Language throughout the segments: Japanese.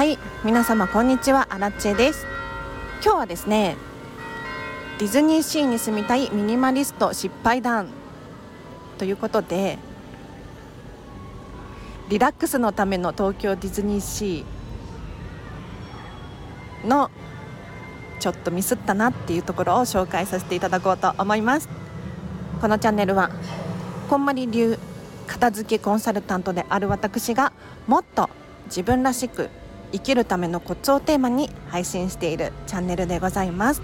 はい皆様こんにちは。アラチェです。今日はですねディズニーシーに住みたいミニマリスト失敗談ということでリラックスのための東京ディズニーシーのちょっとミスったなっていうところを紹介させていただこうと思います。このチャンネルはこんまり流片付けコンサルタントである私がもっと自分らしく生きるためのコツをテーマに配信しているチャンネルでございます。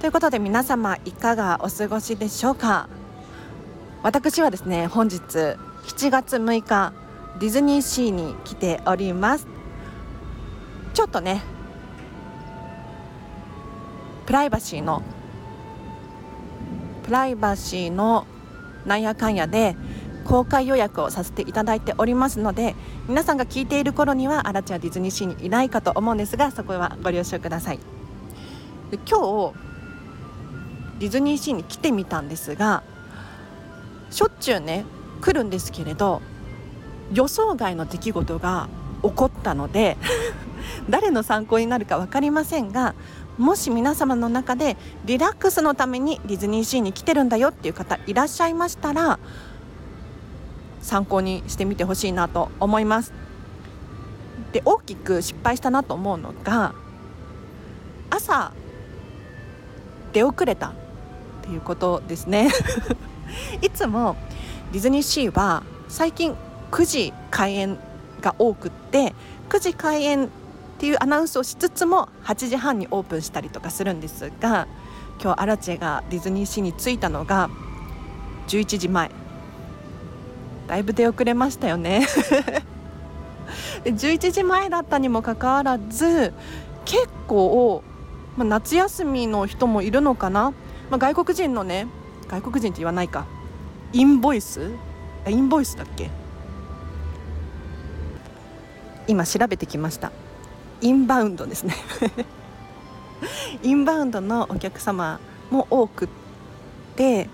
ということで皆様いかがお過ごしでしょうか？私はですね本日7月6日ディズニーシーに来ております。ちょっとねプライバシーのプライバシーのなんやかんやで公開予約をさせていただいておりますので皆さんが聞いている頃にはアラチはディズニーシーにいないかと思うんですがそこはご了承ください。で今日ディズニーシーに来てみたんですがしょっちゅうね来るんですけれど予想外の出来事が起こったので 誰の参考になるか分かりませんがもし皆様の中でリラックスのためにディズニーシーに来てるんだよっていう方いらっしゃいましたら参考にしてみてほしいなと思います。で大きく失敗したなと思うのが朝出遅れたっていうことですね。いつもディズニーシーは最近9時開園が多くって9時開園っていうアナウンスをしつつも8時半にオープンしたりとかするんですが今日アラチェがディズニーシーに着いたのが11時前。だいぶ出遅れましたよね。11時前だったにもかかわらず結構、まあ、夏休みの人もいるのかな、まあ、外国人のね外国人って言わないか。インボイス？インボイスだっけ？今調べてきました。インバウンドですね。インバウンドのお客様も多くって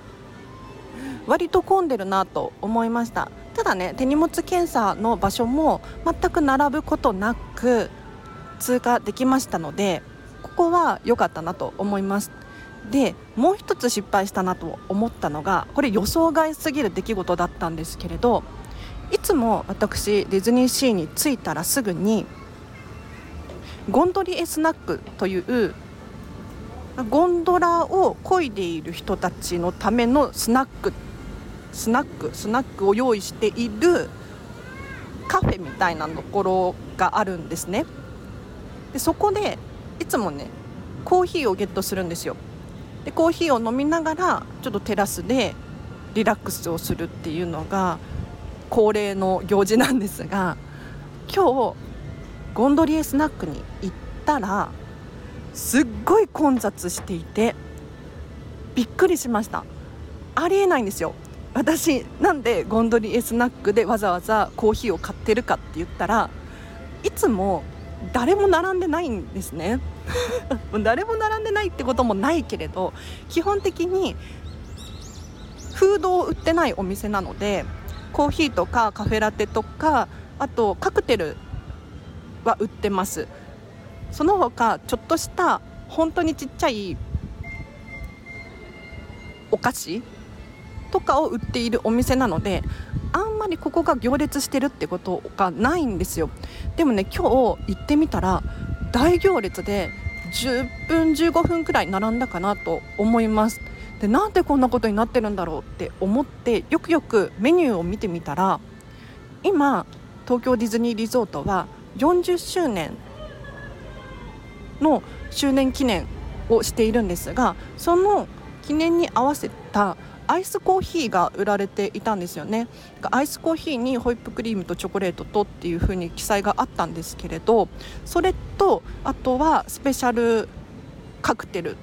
割と混んでるなと思いました。ただね手荷物検査の場所も全く並ぶことなく通過できましたのでここは良かったなと思います。でもう一つ失敗したなと思ったのがこれ予想外すぎる出来事だったんですけれどいつも私ディズニーシーに着いたらすぐにゴンドリエスナックというゴンドラを漕いでいる人たちのためのスナックスナックスナックを用意しているカフェみたいなところがあるんですね。でそこでいつもねコーヒーをゲットするんですよ。でコーヒーを飲みながらちょっとテラスでリラックスをするっていうのが恒例の行事なんですが今日ゴンドリエスナックに行ったらすっごい混雑していてびっくりしました。ありえないんですよ。私なんでゴンドリエスナックでわざわざコーヒーを買ってるかって言ったらいつも誰も並んでないんですね。誰も並んでないってこともないけれど基本的にフードを売ってないお店なのでコーヒーとかカフェラテとかあとカクテルは売ってます。その他ちょっとした本当にちっちゃいお菓子とかを売っているお店なのであんまりここが行列してるってことがないんですよ。でもね今日行ってみたら大行列で10分15分くらい並んだかなと思います。でなんでこんなことになってるんだろうって思ってよくよくメニューを見てみたら今東京ディズニーリゾートは40周年の周年記念をしているんですがその記念に合わせたアイスコーヒーが売られていたんですよね。アイスコーヒーにホイップクリームとチョコレートとっていう風に記載があったんですけれどそれとあとはスペシャルカクテル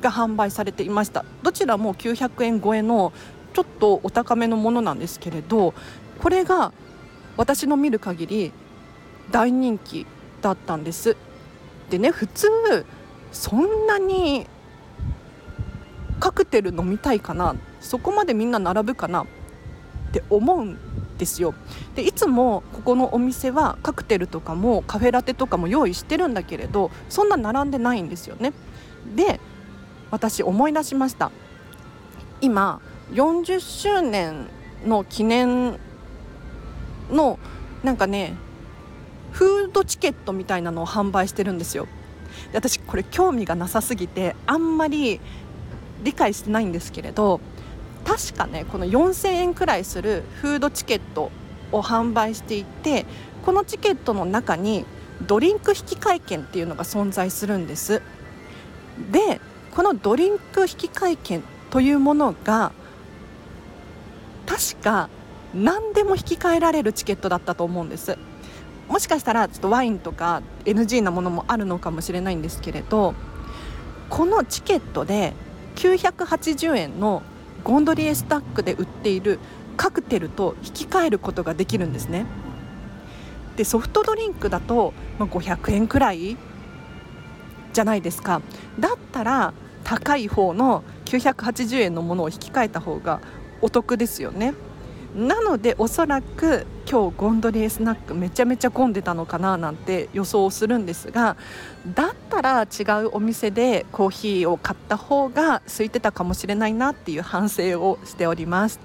が販売されていました。どちらも900円超えのちょっとお高めのものなんですけれどこれが私の見る限り大人気だったんです。でね普通そんなにカクテル飲みたいかなそこまでみんな並ぶかなって思うんですよ。でいつもここのお店はカクテルとかもカフェラテとかも用意してるんだけれどそんな並んでないんですよね。で私思い出しました。今40周年の記念のなんかねフードチケットみたいなのを販売してるんですよ。で私これ興味がなさすぎてあんまり理解してないんですけれど確かねこの4000円くらいするフードチケットを販売していてこのチケットの中にドリンク引換券っていうのが存在するんです。でこのドリンク引換券というものが確か何でも引き換えられるチケットだったと思うんです。もしかしたらちょっとワインとか NG なものもあるのかもしれないんですけれどこのチケットで980円のゴンドリエスタックで売っているカクテルと引き換えることができるんですね。でソフトドリンクだと、ま500円くらいじゃないですか。だったら高い方の980円のものを引き換えた方がお得ですよね。なのでおそらく今日ゴンドリエスナックめちゃめちゃ混んでたのかななんて予想するんですがだったら違うお店でコーヒーを買った方が空いてたかもしれないなっていう反省をしております。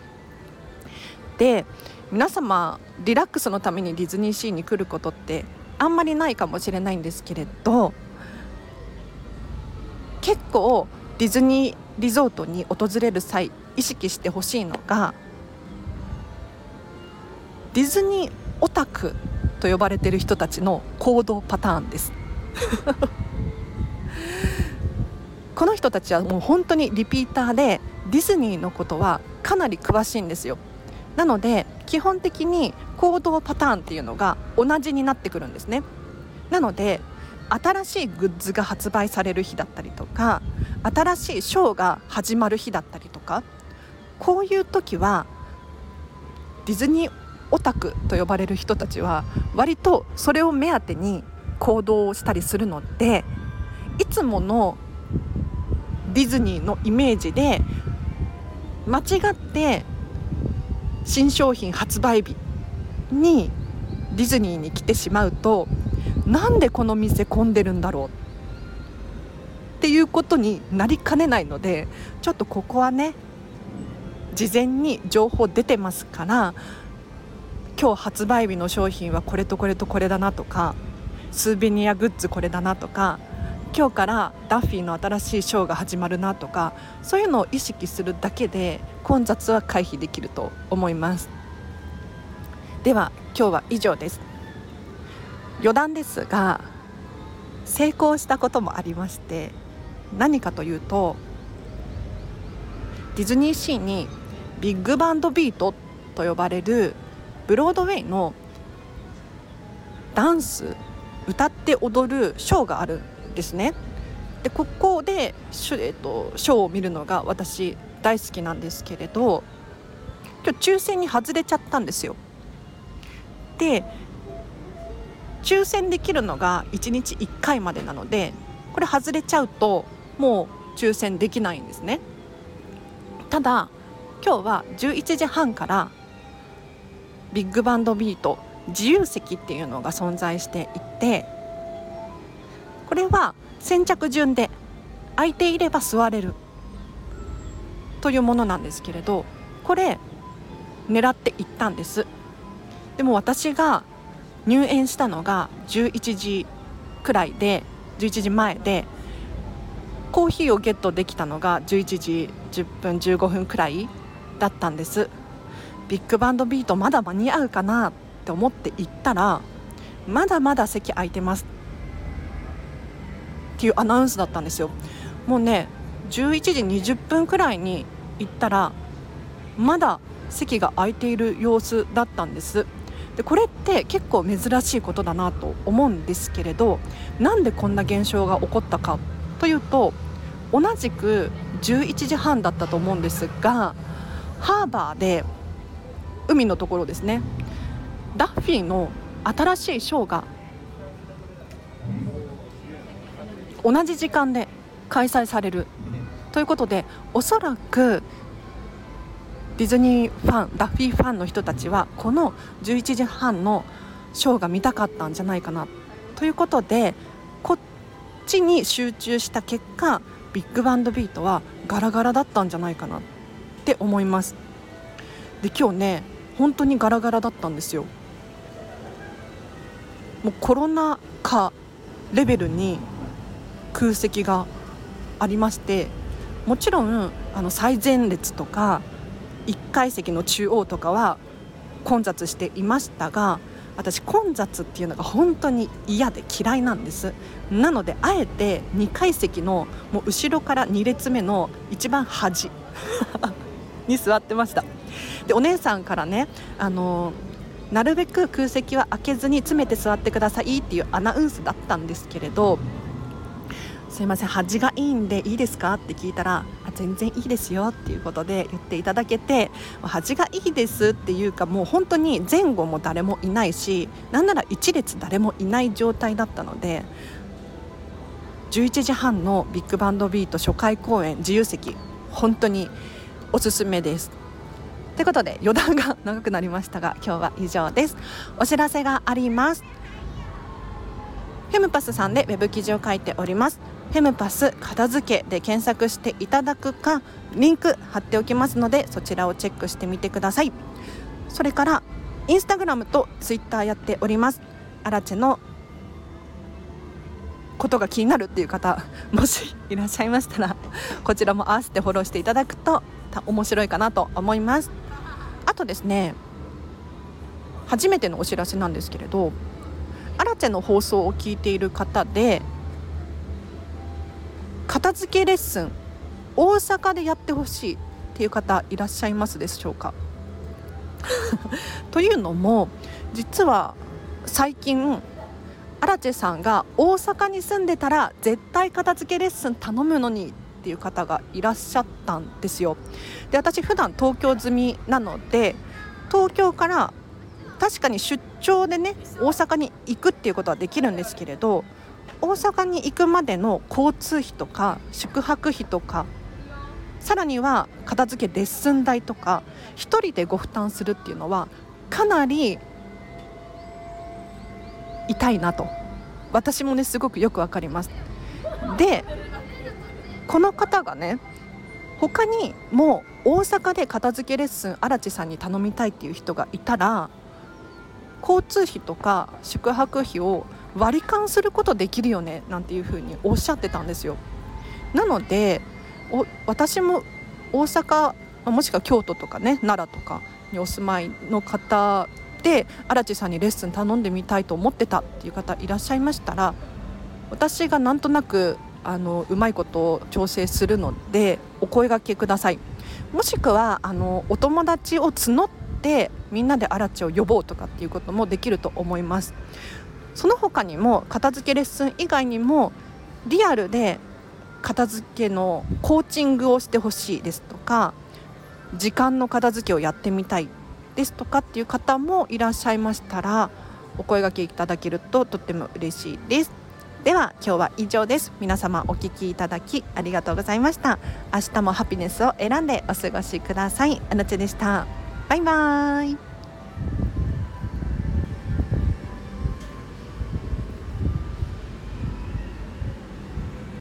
で皆様リラックスのためにディズニーシーに来ることってあんまりないかもしれないんですけれど結構ディズニーリゾートに訪れる際意識してほしいのがディズニーオタクと呼ばれている人たちの行動パターンです。この人たちはもう本当にリピーターでディズニーのことはかなり詳しいんですよ。なので基本的に行動パターンっていうのが同じになってくるんですね。なので新しいグッズが発売される日だったりとか新しいショーが始まる日だったりとかこういう時はディズニーオタクと呼ばれる人たちは割とそれを目当てに行動をしたりするのでいつものディズニーのイメージで間違って新商品発売日にディズニーに来てしまうとなんでこの店混んでるんだろうっていうことになりかねないのでちょっとここはね事前に情報出てますから今日発売日の商品はこれとこれとこれだなとかスーベニアグッズこれだなとか今日からダッフィーの新しいショーが始まるなとかそういうのを意識するだけで混雑は回避できると思います。では今日は以上です。余談ですが成功したこともありまして何かというとディズニーシーにビッグバンドビートと呼ばれるブロードウェイのダンス歌って踊るショーがあるんですね。でここでショ,、えーと、ショーを見るのが私大好きなんですけれど今日抽選に外れちゃったんですよ。で抽選できるのが1日1回までなのでこれ外れちゃうともう抽選できないんですね。ただ今日は11時半からビッグバンドビート自由席っていうのが存在していてこれは先着順で空いていれば座れるというものなんですけれどこれ狙って行ったんです。でも私が入園したのが11時くらいで11時前でコーヒーをゲットできたのが11時10分15分くらいだったんです。ビッグバンドビートまだ間に合うかなって思って行ったらまだまだ席空いてます。っていうアナウンスだったんですよ。もうね11時20分くらいに行ったらまだ席が空いている様子だったんです。でこれって結構珍しいことだなと思うんですけれどなんでこんな現象が起こったかというと同じく11時半だったと思うんですがハーバーで海のところですね。ダッフィーの新しいショーが同じ時間で開催される。ということでおそらくディズニーファンダッフィーファンの人たちはこの11時半のショーが見たかったんじゃないかな。ということでこっちに集中した結果ビッグバンドビートはガラガラだったんじゃないかなって思います。で今日ね本当にガラガラだったんですよ。もうコロナ禍レベルに空席がありましてもちろんあの最前列とか1階席の中央とかは混雑していましたが私混雑っていうのが本当に嫌で嫌いなんです。なのであえて2階席のもう後ろから2列目の一番端に座ってました。でお姉さんからねあのなるべく空席は開けずに詰めて座ってくださいっていうアナウンスだったんですけれどすいません端がいいんでいいですかって聞いたら全然いいですよっていうことで言っていただけて端がいいですっていうかもう本当に前後も誰もいないしなんなら1列誰もいない状態だったので11時半のビッグバンドビート初回公演自由席本当におすすめです。ということで余談が 長くなりましたが今日は以上です。お知らせがあります。フェムパスさんでウェブ記事を書いております。フェムパス片付けで検索していただくかリンク貼っておきますのでそちらをチェックしてみてください。それからインスタグラムとツイッターやっております。アラチェのことが気になるっていう方 もしいらっしゃいましたらこちらも合わせてフォローしていただくと面白いかなと思います。とですね初めてのお知らせなんですけれどアラチェの放送を聞いている方で片付けレッスン大阪でやってほしいっていう方いらっしゃいますでしょうか？というのも実は最近アラチェさんが大阪に住んでたら絶対片付けレッスン頼むのにっていう方がいらっしゃったんですよ。で私普段東京済みなので東京から確かに出張でね大阪に行くっていうことはできるんですけれど大阪に行くまでの交通費とか宿泊費とかさらには片付けレッスン代とか1人でご負担するっていうのはかなり痛いなと私もねすごくよくわかります。でこの方がね他にもう大阪で片付けレッスン荒地さんに頼みたいっていう人がいたら交通費とか宿泊費を割り勘することできるよねなんていうふうにおっしゃってたんですよ。なので私も大阪もしくは京都とかね奈良とかにお住まいの方で荒地さんにレッスン頼んでみたいと思ってたっていう方いらっしゃいましたら私がなんとなくあのうまいことを調整するのでお声がけください。もしくはあのお友達を募ってみんなでアラチを呼ぼうとかっていうこともできると思います。その他にも片付けレッスン以外にもリアルで片付けのコーチングをしてほしいですとか時間の片付けをやってみたいですとかっていう方もいらっしゃいましたらお声がけいただけるととっても嬉しいです。では今日は以上です。皆様お聞きいただきありがとうございました。明日もハピネスを選んでお過ごしください。あなちでした。バイバーイ。